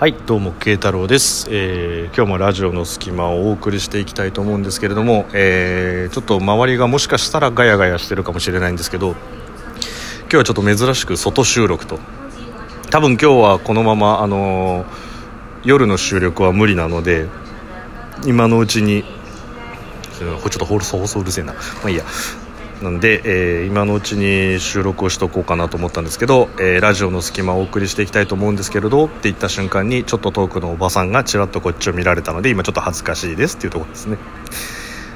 はいどうも慶太郎です、えー今日もラジオの隙間をお送りしていきたいと思うんですけれども、えーちょっと周りがもしかしたらガヤガヤしてるかもしれないんですけど今日はちょっと珍しく外収録と。多分今日はこのままあのー夜の収録は無理なので今のうちにちょっと放送放送うるせえな。まあいいや。なんで、えー今のうちに収録をしとこうかなと思ったんですけど、えーラジオの隙間をお送りしていきたいと思うんですけれどって言った瞬間にちょっと遠くのおばさんがちらっとこっちを見られたので今ちょっと恥ずかしいですっていうところですね。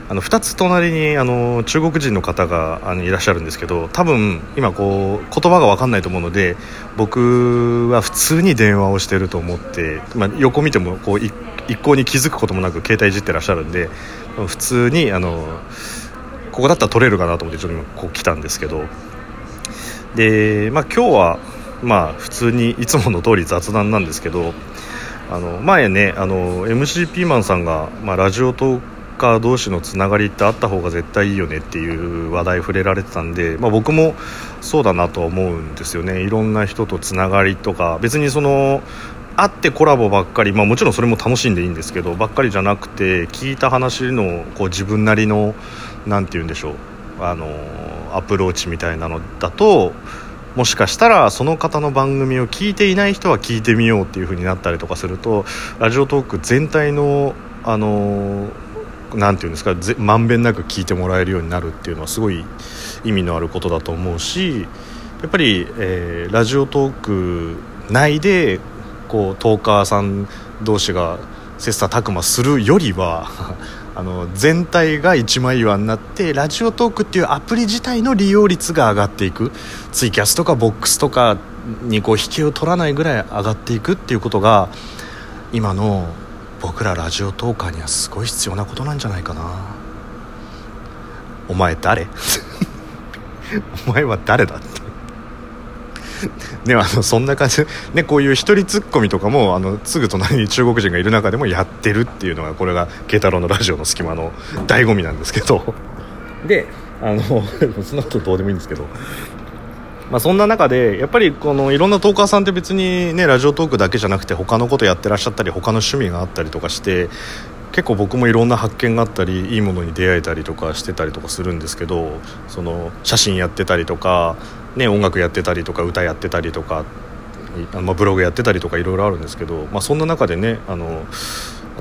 あの2つ隣にあの中国人の方があのいらっしゃるんですけど多分今こう言葉が分かんないと思うので僕は普通に電話をしてると思って、まあ、横見てもこう一向に気づくこともなく携帯いじってらっしゃるんで普通にあのここだったら取れるかなと思ってちょっと今こう来たんですけど。で、まあ、今日はまあ普通にいつもの通り雑談なんですけどあの前ねあの MC ピーマンさんが、まあ、ラジオトーカー同士のつながりってあった方が絶対いいよねっていう話題触れられてたんで、まあ、僕もそうだなとは思うんですよね。いろんな人とつながりとか別にその会ってコラボばっかり、まあ、もちろんそれも楽しんでいいんですけどばっかりじゃなくて聞いた話のこう自分なりのなんて言うんでしょう。あのアプローチみたいなのだともしかしたらその方の番組を聞いていない人は聞いてみようっていう風になったりとかするとラジオトーク全体のあのなんていうんですかまんべんなく聞いてもらえるようになるっていうのはすごい意味のあることだと思うしやっぱり、えーラジオトーク内でこうトーカーさん同士が切磋琢磨するよりはあの全体が一枚岩になってラジオトークっていうアプリ自体の利用率が上がっていく。ツイキャスとかボックスとかにこう引けを取らないぐらい上がっていくっていうことが今の僕らラジオトーカーにはすごい必要なことなんじゃないかな。お前誰？お前は誰だって ね、あのそんな感じ。で、ね、こういう一人ツッコミとかもあのすぐ隣に中国人がいる中でもやってるっていうのがこれが慶太郎のラジオの隙間の醍醐味なんですけど。であの その後どうでもいいんですけど、まあ、そんな中でやっぱりこのいろんなトーカーさんって別に、ね、ラジオトークだけじゃなくて他のことやってらっしゃったり他の趣味があったりとかして結構僕もいろんな発見があったりいいものに出会えたりとかしてたりとかするんですけどその写真やってたりとか、ね、音楽やってたりとか歌やってたりとか、いま、ブログやってたりとかいろいろあるんですけど、まあ、そんな中でねあの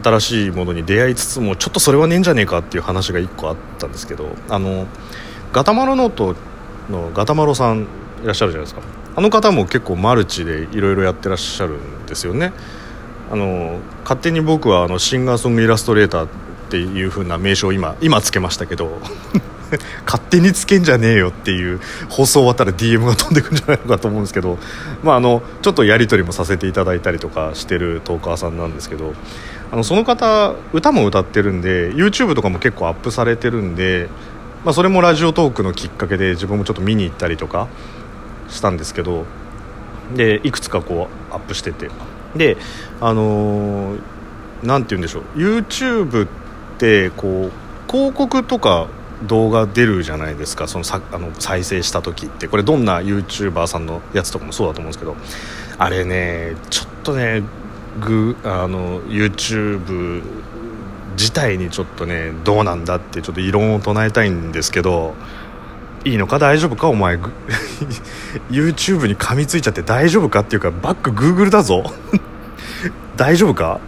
新しいものに出会いつつもちょっとそれはねえんじゃねえかっていう話が1個あったんですけどあのガタマロノートのガタマロさんいらっしゃるじゃないですか。あの方も結構マルチでいろいろやってらっしゃるんですよね。あの勝手に僕はあのシンガーソングイラストレーターっていう風な名称を今今つけましたけど 勝手につけんじゃねえよっていう放送終わったら DM が飛んでくんじゃないのかと思うんですけど、まあ、あのちょっとやり取りもさせていただいたりとかしてるトーカーさんなんですけどあのその方歌も歌ってるんで YouTube とかも結構アップされてるんで、まあ、それもラジオトークのきっかけで自分もちょっと見に行ったりとかしたんですけどでいくつかこうアップしてて。であのーなんて言うんでしょう。YouTube ってこう広告とか動画出るじゃないですか。そのさあの再生した時って。これどんな YouTuber さんのやつとかもそうだと思うんですけど。あれねちょっとねグあの YouTube 自体にちょっとねどうなんだってちょっと異論を唱えたいんですけど。いいのか？大丈夫か？お前。YouTube に噛みついちゃって大丈夫か？っていうかバック Google だぞ。大丈夫か？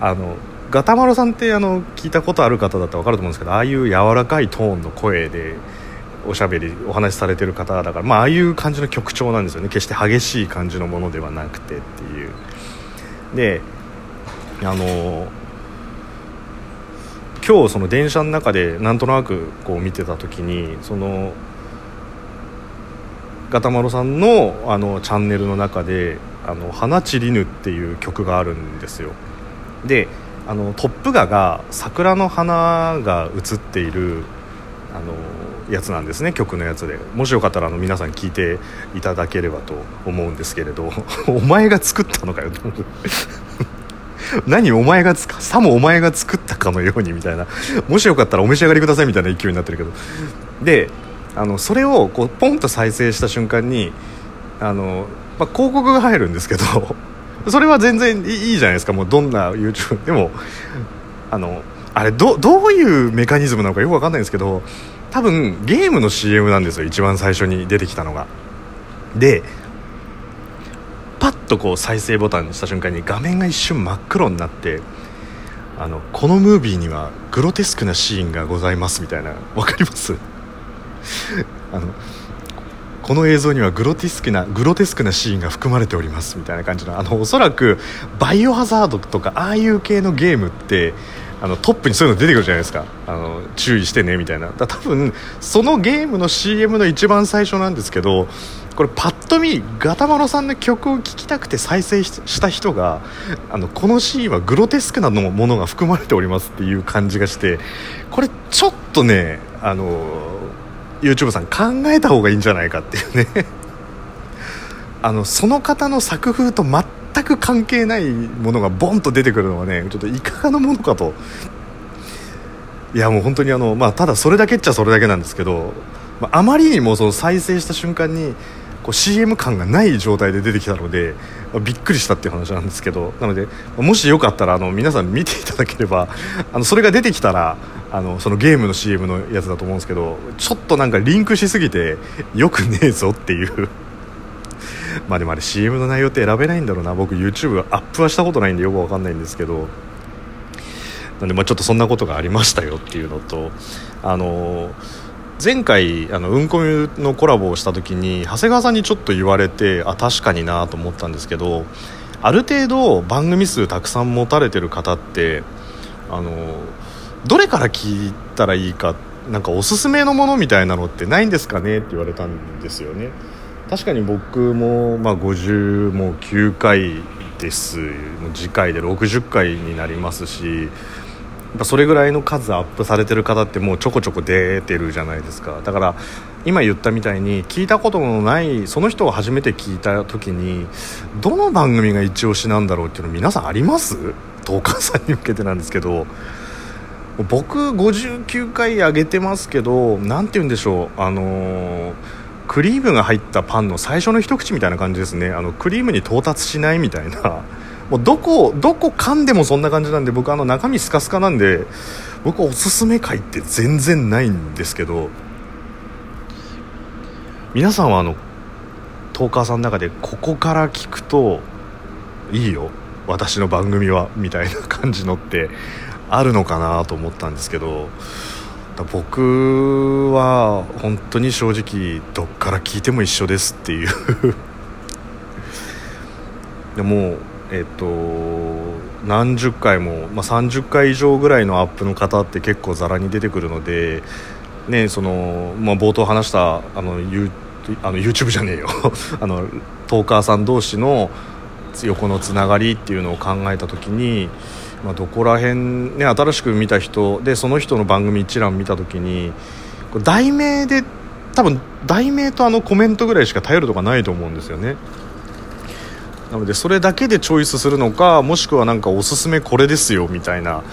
あのガタマロさんってあの聞いたことある方だったら分かると思うんですけどああいう柔らかいトーンの声でおしゃべりお話しされてる方だから、まあ、ああいう感じの曲調なんですよね。決して激しい感じのものではなくてっていう。であの今日その電車の中でなんとなくこう見てた時にそのガタマロさんのあのチャンネルの中で「あの花散りぬ」っていう曲があるんですよ。であのトップ画が桜の花が映っているあのやつなんですね曲のやつで。もしよかったらあの皆さん聞いていただければと思うんですけれど。お前が作ったのかよ何お前がつかさもお前が作ったかのようにみたいな。もしよかったらお召し上がりくださいみたいな勢いになってるけど。であのそれをこうポンと再生した瞬間にあの、まあ、広告が入るんですけど それは全然いいじゃないですか。もうどんな YouTube でもあのあれどどういうメカニズムなのかよく分かんないんですけど多分ゲームの CM なんですよ。一番最初に出てきたのが。でパッとこう再生ボタンにした瞬間に画面が一瞬真っ黒になってあのこのムービーにはグロテスクなシーンがございますみたいな分かります？あのこの映像にはグロテスクなグロテスクなシーンが含まれておりますみたいな感じのあのおそらくバイオハザードとかああいう系のゲームってあのトップにそういうの出てくるじゃないですか。あの注意してねみたいな。だ多分そのゲームの CM の一番最初なんですけどこれパッと見ガタマロさんの曲を聴きたくて再生した人があのこのシーンはグロテスクなのものが含まれておりますっていう感じがしてこれちょっとねあの YouTube さん考えた方がいいんじゃないかっていうね。あのその方の作風と全全く関係ないものがボンと出てくるのはねちょっといかがなものかと。いやもう本当にあの、まあ、ただそれだけっちゃそれだけなんですけど、まあ、あまりにもその再生した瞬間にこう CM 感がない状態で出てきたので、まあ、びっくりしたっていう話なんですけどなのでもしよかったらあの皆さん見ていただければ あのそれが出てきたらあのそのゲームの CM のやつだと思うんですけどちょっとなんかリンクしすぎてよくねえぞっていう。まあでもあれ CM の内容って選べないんだろうな。僕 YouTube アップはしたことないんでよくわかんないんですけど。なんでまあちょっとそんなことがありましたよっていうのとあの前回あのうんこみのコラボをした時に長谷川さんにちょっと言われてあ確かになと思ったんですけどある程度番組数たくさん持たれてる方ってあのどれから聞いたらいいかなんかおすすめのものみたいなのってないんですかねって言われたんですよね。確かに僕も、まあ、50もう9回です。次回で60回になりますしそれぐらいの数アップされてる方ってもうちょこちょこ出てるじゃないですか。だから今言ったみたいに聞いたことのないその人を初めて聞いた時にどの番組が一押しなんだろうっていうの皆さんあります？トーカーさんに向けてなんですけど僕59回上げてますけど何て言うんでしょう。あのー、クリームが入ったパンの最初の一口みたいな感じですね。あのクリームに到達しないみたいな。もうどこどこ噛んでもそんな感じなんで僕あの中身スカスカなんで僕おすすめ回って全然ないんですけど。皆さんはあのトーカーさんの中でここから聞くといいよ。私の番組はみたいな感じのってあるのかなと思ったんですけど。僕は本当に正直どっから聞いても一緒ですっていう。でもえっと何十回も、まあ、30回以上ぐらいのアップの方って結構ざらに出てくるので、ねそのまあ、冒頭話したあの、U、あの YouTube じゃねえよ。あのトーカーさん同士の横のつながりっていうのを考えた時に、まあ、どこら辺、ね、新しく見た人でその人の番組一覧見た時に題名で多分題名とあのコメントぐらいしか頼るとかないと思うんですよね。なのでそれだけでチョイスするのかもしくはなんかおすすめこれですよみたいな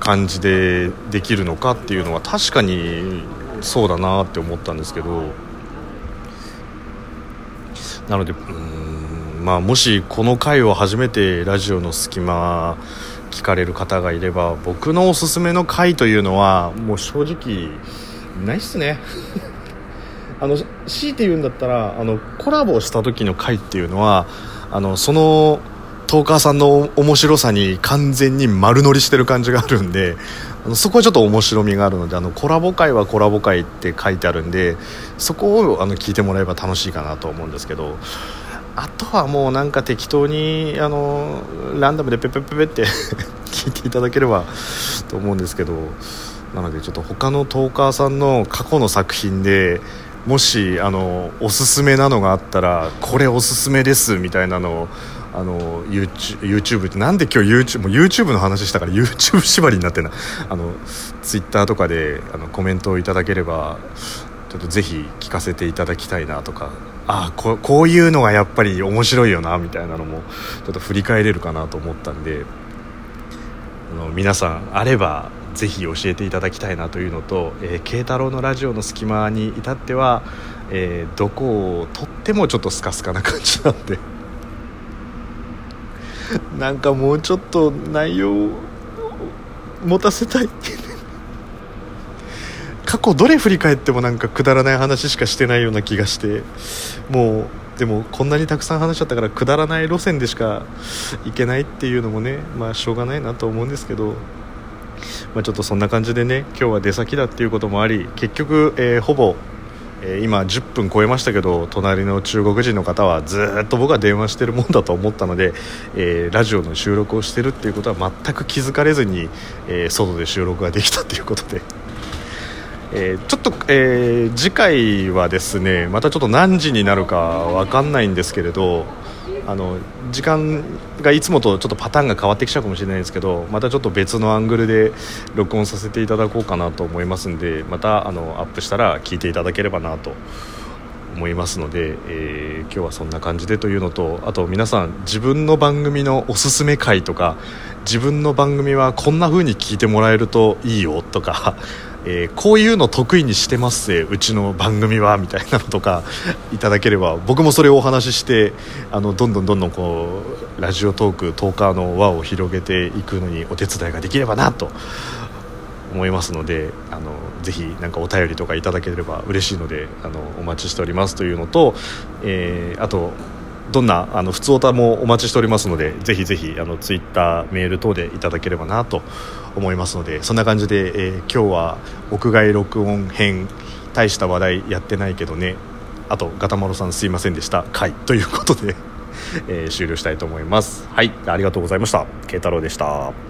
感じでできるのかっていうのは確かにそうだなって思ったんですけどなのでうんまあもしこの回を初めてラジオの隙間聞かれる方がいれば僕のおすすめの回というのはもう正直ないっすね。あの強いて言うんだったらあのコラボした時の回っていうのはあのそのトーカーさんの面白さに完全に丸乗りしてる感じがあるんでそこはちょっと面白みがあるのであのコラボ会はコラボ会って書いてあるんでそこをあの聞いてもらえば楽しいかなと思うんですけど。あとはもうなんか適当にあのランダムでペペペペって 聞いていただければと思うんですけどなのでちょっと他のトーカーさんの過去の作品でもしあのおすすめなのがあったらこれおすすめですみたいなのをあの YouTube ってなんで今日 YouTube, も YouTube の話したから YouTube 縛りになってな。あの Twitter とかであのコメントをいただければちょっとぜひ聞かせていただきたいなとかあここういうのがやっぱり面白いよなみたいなのもちょっと振り返れるかなと思ったんであの皆さんあればぜひ教えていただきたいなというのと「えー、慶太郎のラジオ」の隙間に至っては、えー、どこをとってもちょっとスカスカな感じなんで。なんかもうちょっと内容を持たせたい過去どれ振り返ってもなんかくだらない話しかしてないような気がしてもうでもこんなにたくさん話しちゃったからくだらない路線でしか行けないっていうのもねまあしょうがないなと思うんですけどまあ、ちょっとそんな感じでね今日は出先だっていうこともあり結局、えー、ほぼ、えー、今10分超えましたけど隣の中国人の方はずっと僕が電話してるもんだと思ったので、えー、ラジオの収録をしてるっていうことは全く気づかれずに、え外で収録ができたということで。えちょっと、え次回はですねまたちょっと何時になるか分かんないんですけれどあの時間がいつもとちょっとパターンが変わってきちゃうかもしれないですけどまたちょっと別のアングルで録音させていただこうかなと思いますんでまたあのアップしたら聞いていただければなと思いますので、えー、今日はそんな感じでというのとあと皆さん自分の番組のおすすめ回とか自分の番組はこんな風に聞いてもらえるといいよとかえー、こういうの得意にしてますうちの番組はみたいなのとかいただければ僕もそれをお話ししてあのどんどんどんどんこうラジオトークトーカーの輪を広げていくのにお手伝いができればなと思いますのであのぜひなかお便りとかいただければ嬉しいのであのお待ちしておりますというのと、えー、あとどんなあの普通歌もお待ちしておりますのでぜひぜひあのツイッターメール等でいただければなと思いますのでそんな感じで、えー、今日は屋外録音編大した話題やってないけどね。あとガタマロさんすいませんでした。回ということで、えー、終了したいと思います。はい。ありがとうございました。慶太郎でした。